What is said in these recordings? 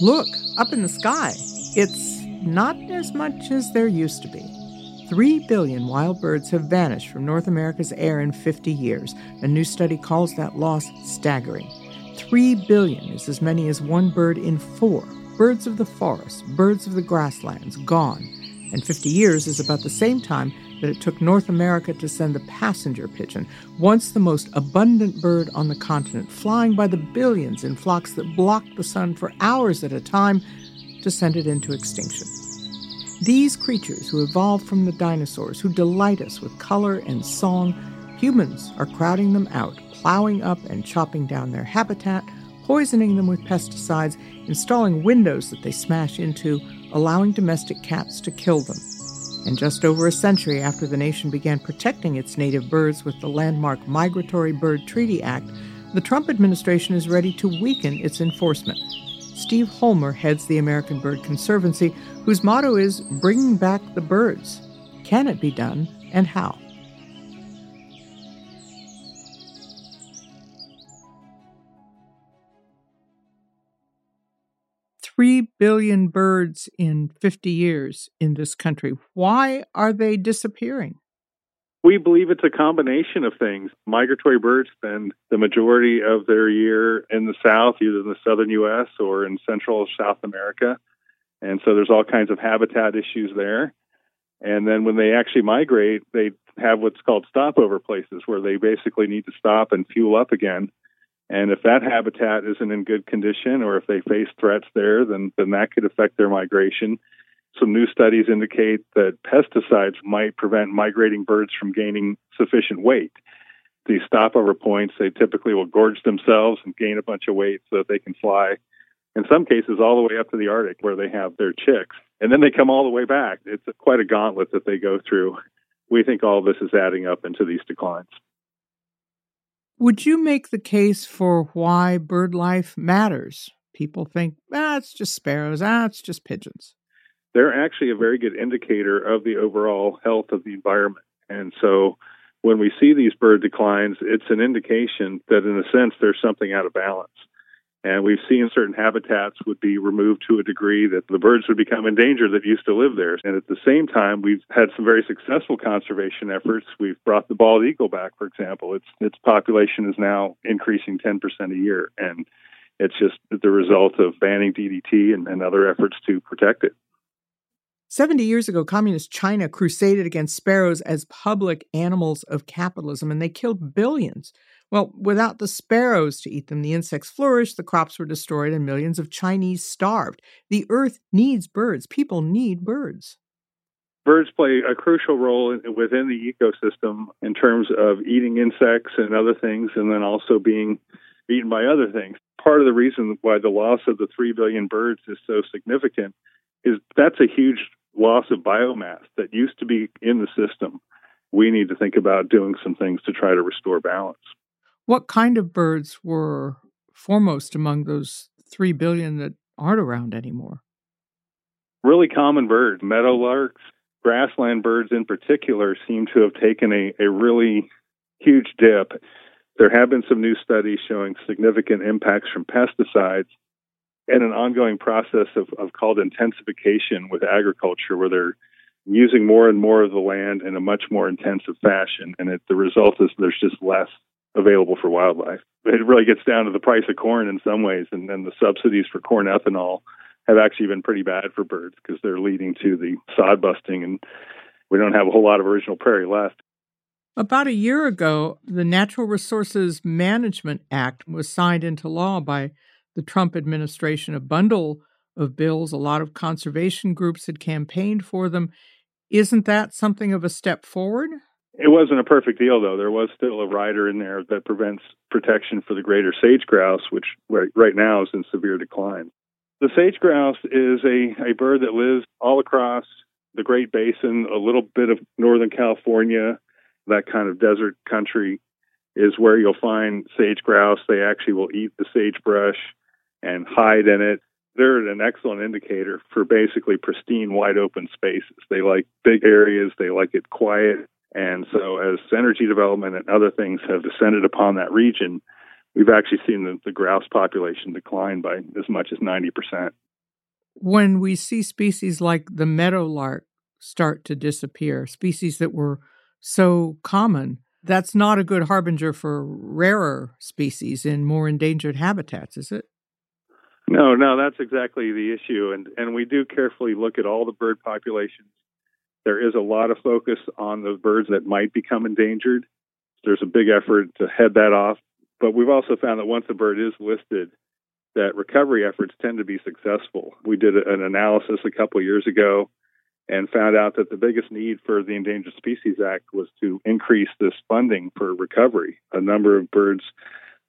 Look, up in the sky. It's not as much as there used to be. Three billion wild birds have vanished from North America's air in 50 years. A new study calls that loss staggering. Three billion is as many as one bird in four. Birds of the forest, birds of the grasslands, gone. And 50 years is about the same time that it took North America to send the passenger pigeon, once the most abundant bird on the continent, flying by the billions in flocks that blocked the sun for hours at a time, to send it into extinction. These creatures who evolved from the dinosaurs, who delight us with color and song, humans are crowding them out, plowing up and chopping down their habitat, poisoning them with pesticides, installing windows that they smash into, allowing domestic cats to kill them. And just over a century after the nation began protecting its native birds with the landmark Migratory Bird Treaty Act, the Trump administration is ready to weaken its enforcement. Steve Holmer heads the American Bird Conservancy, whose motto is Bringing Back the Birds. Can it be done, and how? Billion birds in 50 years in this country. Why are they disappearing? We believe it's a combination of things. Migratory birds spend the majority of their year in the south, either in the southern U.S. or in central South America. And so there's all kinds of habitat issues there. And then when they actually migrate, they have what's called stopover places where they basically need to stop and fuel up again. And if that habitat isn't in good condition or if they face threats there, then, then that could affect their migration. Some new studies indicate that pesticides might prevent migrating birds from gaining sufficient weight. These stopover points, they typically will gorge themselves and gain a bunch of weight so that they can fly, in some cases, all the way up to the Arctic where they have their chicks. And then they come all the way back. It's quite a gauntlet that they go through. We think all this is adding up into these declines. Would you make the case for why bird life matters? People think, ah, it's just sparrows, ah, it's just pigeons. They're actually a very good indicator of the overall health of the environment. And so when we see these bird declines, it's an indication that in a sense there's something out of balance. And we've seen certain habitats would be removed to a degree that the birds would become endangered that used to live there. And at the same time, we've had some very successful conservation efforts. We've brought the bald eagle back, for example. Its its population is now increasing 10% a year, and it's just the result of banning DDT and, and other efforts to protect it. 70 years ago, Communist China crusaded against sparrows as public animals of capitalism, and they killed billions. Well, without the sparrows to eat them, the insects flourished, the crops were destroyed, and millions of Chinese starved. The earth needs birds. People need birds. Birds play a crucial role within the ecosystem in terms of eating insects and other things, and then also being eaten by other things. Part of the reason why the loss of the 3 billion birds is so significant is that's a huge loss of biomass that used to be in the system. We need to think about doing some things to try to restore balance. What kind of birds were foremost among those 3 billion that aren't around anymore? Really common birds, meadowlarks, hmm. grassland birds in particular, seem to have taken a, a really huge dip. There have been some new studies showing significant impacts from pesticides and an ongoing process of, of called intensification with agriculture, where they're using more and more of the land in a much more intensive fashion. And it, the result is there's just less available for wildlife. It really gets down to the price of corn in some ways, and then the subsidies for corn ethanol have actually been pretty bad for birds because they're leading to the sod busting, and we don't have a whole lot of original prairie left. About a year ago, the Natural Resources Management Act was signed into law by the Trump administration. A bundle of bills, a lot of conservation groups had campaigned for them. Isn't that something of a step forward? It wasn't a perfect deal, though. There was still a rider in there that prevents protection for the greater sage grouse, which right, now is in severe decline. The sage grouse is a, a bird that lives all across the Great Basin, a little bit of Northern California, that kind of desert country is where you'll find sage grouse. They actually will eat the sagebrush and hide in it. They're an excellent indicator for basically pristine, wide open spaces. They like big areas, they like it quiet, and so, as energy development and other things have descended upon that region, we've actually seen the, the grouse population decline by as much as 90%. When we see species like the meadowlark start to disappear, species that were so common, that's not a good harbinger for rarer species in more endangered habitats, is it? No, no, that's exactly the issue. And, and we do carefully look at all the bird populations. There is a lot of focus on the birds that might become endangered. There's a big effort to head that off. But we've also found that once a bird is listed, that recovery efforts tend to be successful. We did an analysis a couple years ago and found out that the biggest need for the Endangered Species Act was to increase this funding for recovery. A number of birds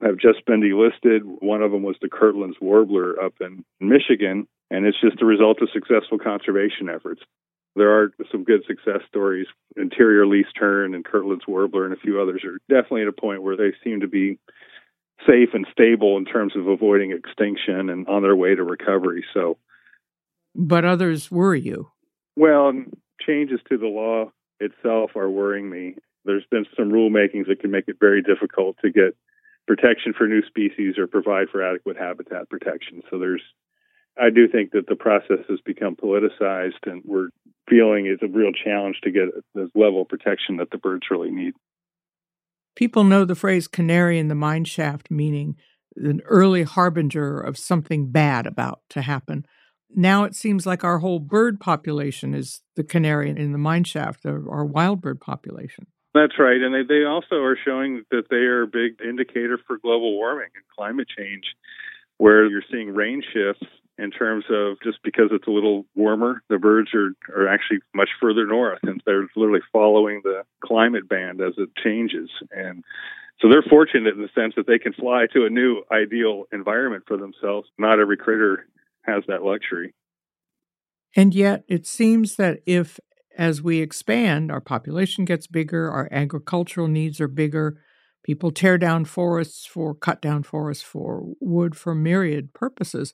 have just been delisted. One of them was the Kirtland's warbler up in Michigan, and it's just the result of successful conservation efforts. There are some good success stories. Interior least tern and Kirtland's warbler and a few others are definitely at a point where they seem to be safe and stable in terms of avoiding extinction and on their way to recovery. So, but others worry you. Well, changes to the law itself are worrying me. There's been some rulemakings that can make it very difficult to get protection for new species or provide for adequate habitat protection. So there's I do think that the process has become politicized and we're feeling it's a real challenge to get this level of protection that the birds really need. People know the phrase canary in the mine shaft, meaning an early harbinger of something bad about to happen. Now it seems like our whole bird population is the canary in the mine shaft, our wild bird population. That's right. And they, they also are showing that they are a big indicator for global warming and climate change, where you're seeing rain shifts in terms of just because it's a little warmer, the birds are, are actually much further north and they're literally following the climate band as it changes. And so they're fortunate in the sense that they can fly to a new ideal environment for themselves. Not every critter has that luxury. And yet, it seems that if, as we expand, our population gets bigger, our agricultural needs are bigger, people tear down forests for, cut down forests for wood for myriad purposes,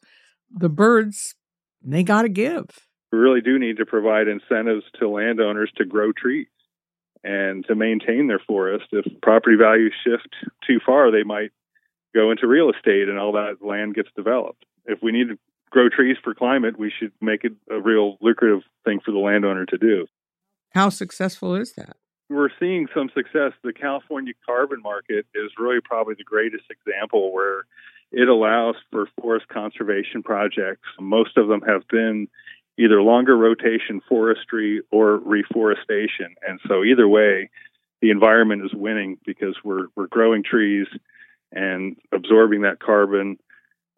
the birds, they got to give. We really do need to provide incentives to landowners to grow trees and to maintain their forest. If property values shift too far, they might go into real estate and all that land gets developed. If we need to grow trees for climate, we should make it a real lucrative thing for the landowner to do. How successful is that? We're seeing some success. The California carbon market is really probably the greatest example where it allows for forest conservation projects. Most of them have been either longer rotation forestry or reforestation. And so either way, the environment is winning because we're we're growing trees and absorbing that carbon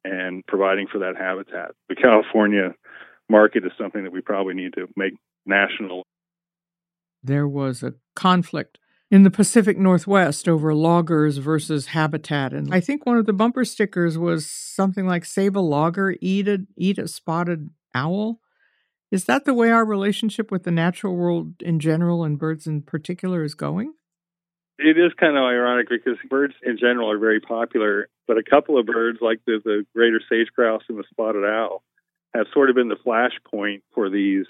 and providing for that habitat. The California market is something that we probably need to make national. There was a conflict in the Pacific Northwest over loggers versus habitat. And I think one of the bumper stickers was something like save a logger, eat a eat a spotted owl. Is that the way our relationship with the natural world in general and birds in particular is going? It is kind of ironic because birds in general are very popular, but a couple of birds, like the, the greater sage grouse and the spotted owl, have sort of been the flashpoint for these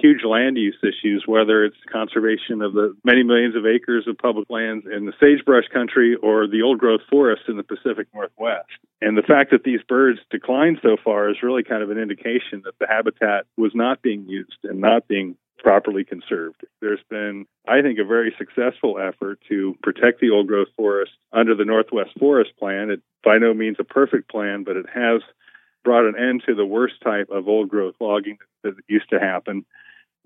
huge land use issues, whether it's conservation of the many millions of acres of public lands in the sagebrush country or the old growth forests in the Pacific Northwest. And the fact that these birds declined so far is really kind of an indication that the habitat was not being used and not being properly conserved. There's been, I think, a very successful effort to protect the old growth forest under the Northwest Forest Plan. It by no means a perfect plan, but it has brought an end to the worst type of old growth logging that used to happen.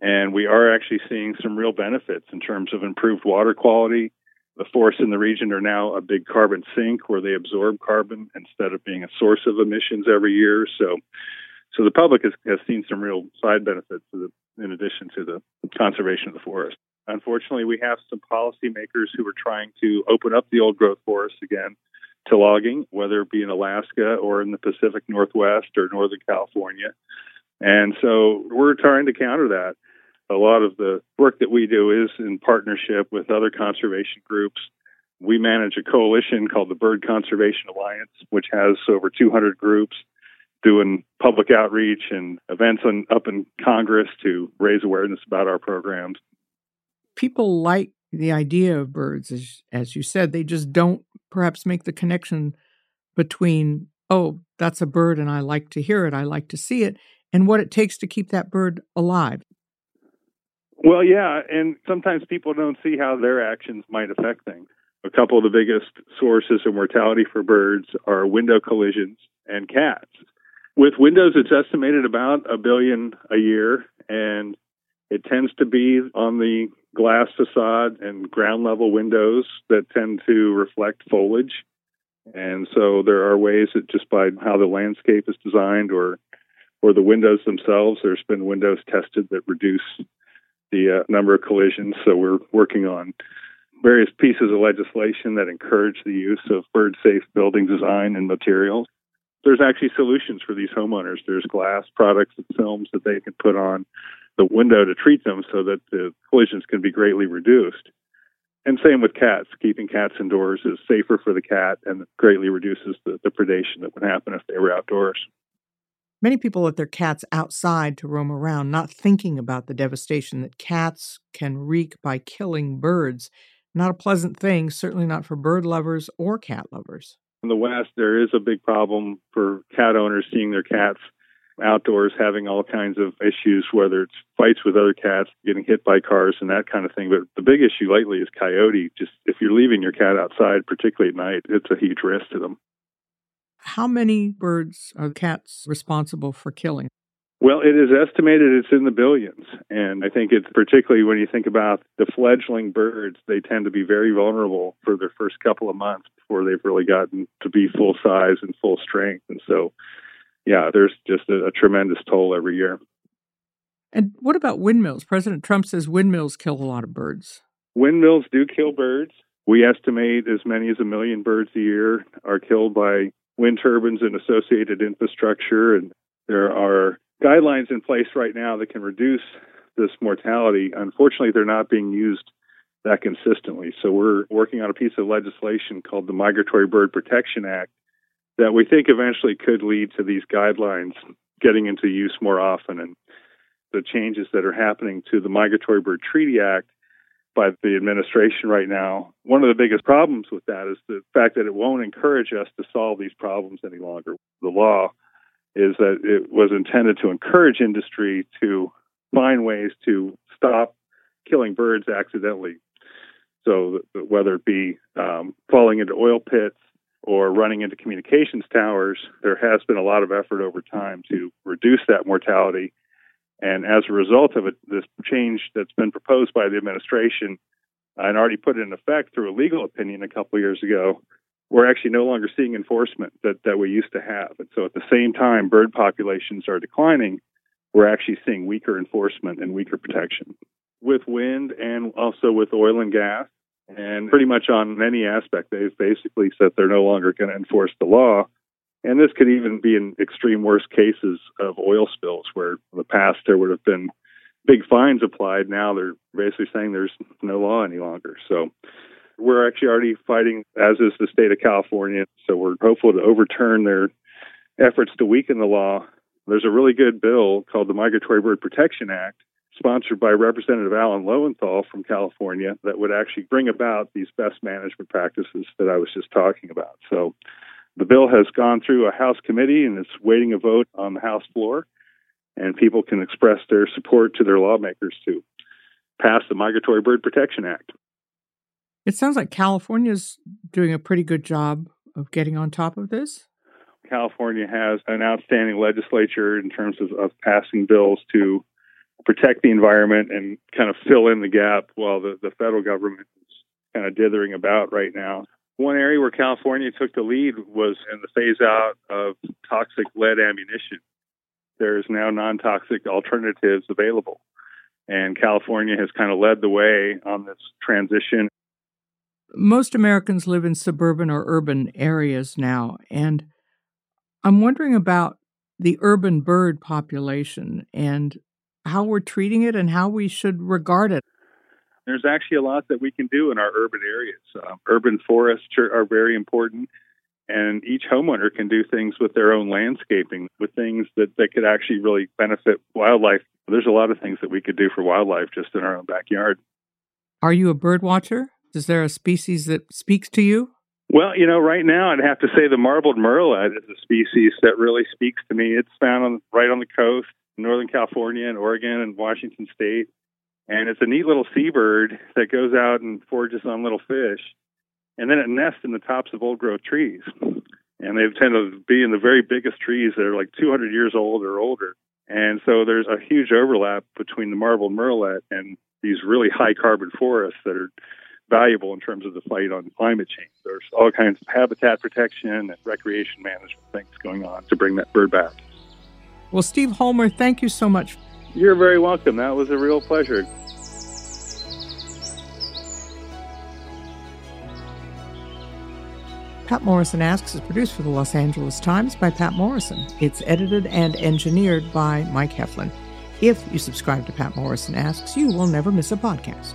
And we are actually seeing some real benefits in terms of improved water quality. The forests in the region are now a big carbon sink where they absorb carbon instead of being a source of emissions every year. So, so the public has, has seen some real side benefits the, in addition to the conservation of the forest. Unfortunately, we have some policymakers who are trying to open up the old growth forests again to logging, whether it be in Alaska or in the Pacific Northwest or Northern California. And so we're trying to counter that. A lot of the work that we do is in partnership with other conservation groups. We manage a coalition called the Bird Conservation Alliance, which has over 200 groups doing public outreach and events on, up in Congress to raise awareness about our programs. People like the idea of birds, as, as you said, they just don't perhaps make the connection between, oh, that's a bird and I like to hear it, I like to see it, and what it takes to keep that bird alive. Well, yeah, and sometimes people don't see how their actions might affect things. A couple of the biggest sources of mortality for birds are window collisions and cats. With windows, it's estimated about a billion a year, and it tends to be on the glass facade and ground level windows that tend to reflect foliage. And so there are ways that just by how the landscape is designed or or the windows themselves, there's been windows tested that reduce the uh, number of collisions. So we're working on various pieces of legislation that encourage the use of bird safe building design and materials. There's actually solutions for these homeowners. There's glass products and films that they can put on the window to treat them so that the collisions can be greatly reduced. And same with cats. Keeping cats indoors is safer for the cat and greatly reduces the, the predation that would happen if they were outdoors. Many people let their cats outside to roam around, not thinking about the devastation that cats can wreak by killing birds. Not a pleasant thing, certainly not for bird lovers or cat lovers. In the West, there is a big problem for cat owners seeing their cats outdoors having all kinds of issues, whether it's fights with other cats, getting hit by cars, and that kind of thing. But the big issue lately is coyote. Just if you're leaving your cat outside, particularly at night, it's a huge risk to them. How many birds are cats responsible for killing? Well, it is estimated it's in the billions. And I think it's particularly when you think about the fledgling birds, they tend to be very vulnerable for their first couple of months before they've really gotten to be full size and full strength. And so yeah, there's just a, a tremendous toll every year. And what about windmills? President Trump says windmills kill a lot of birds. Windmills do kill birds. We estimate as many as a million birds a year are killed by wind turbines and associated infrastructure. And there are guidelines in place right now that can reduce this mortality. Unfortunately, they're not being used that consistently. So we're working on a piece of legislation called the Migratory Bird Protection Act that we think eventually could lead to these guidelines getting into use more often and the changes that are happening to the Migratory Bird Treaty Act by the administration right now. One of the biggest problems with that is the fact that it won't encourage us to solve these problems any longer. The law is that it was intended to encourage industry to find ways to stop killing birds accidentally. So, whether it be um, falling into oil pits, or running into communications towers, there has been a lot of effort over time to reduce that mortality. And as a result of it, this change that's been proposed by the administration and already put in effect through a legal opinion a couple years ago, we're actually no longer seeing enforcement that, that we used to have. And so at the same time, bird populations are declining, we're actually seeing weaker enforcement and weaker protection. With wind and also with oil and gas, and pretty much on any aspect, they've basically said they're no longer going to enforce the law. And this could even be in extreme worst cases of oil spills, where in the past there would have been big fines applied. Now they're basically saying there's no law any longer. So we're actually already fighting, as is the state of California. So we're hopeful to overturn their efforts to weaken the law. There's a really good bill called the Migratory Bird Protection Act sponsored by Representative Alan Lowenthal from California that would actually bring about these best management practices that I was just talking about. So the bill has gone through a House committee and it's waiting a vote on the House floor, and people can express their support to their lawmakers to pass the Migratory Bird Protection Act. It sounds like California's doing a pretty good job of getting on top of this. California has an outstanding legislature in terms of, of passing bills to protect the environment and kind of fill in the gap while the, the federal government is kind of dithering about right now. One area where California took the lead was in the phase out of toxic lead ammunition. There's now non toxic alternatives available. And California has kind of led the way on this transition. Most Americans live in suburban or urban areas now. And I'm wondering about the urban bird population and how we're treating it and how we should regard it? There's actually a lot that we can do in our urban areas. Uh, urban forests are, are very important, and each homeowner can do things with their own landscaping, with things that, that could actually really benefit wildlife. There's a lot of things that we could do for wildlife just in our own backyard. Are you a bird watcher? Is there a species that speaks to you? Well, you know, right now I'd have to say the marbled murrelet is a species that really speaks to me. It's found on, right on the coast Northern California and Oregon and Washington State. And it's a neat little seabird that goes out and forages on little fish. And then it nests in the tops of old growth trees. And they tend to be in the very biggest trees that are like 200 years old or older. And so there's a huge overlap between the marbled murrelet and these really high carbon forests that are valuable in terms of the fight on climate change. There's all kinds of habitat protection and recreation management things going on to bring that bird back. Well, Steve Holmer, thank you so much. You're very welcome. That was a real pleasure. Patt Morrison Asks is produced for the Los Angeles Times by Patt Morrison. It's edited and engineered by Mike Heflin. If you subscribe to Patt Morrison Asks, you will never miss a podcast.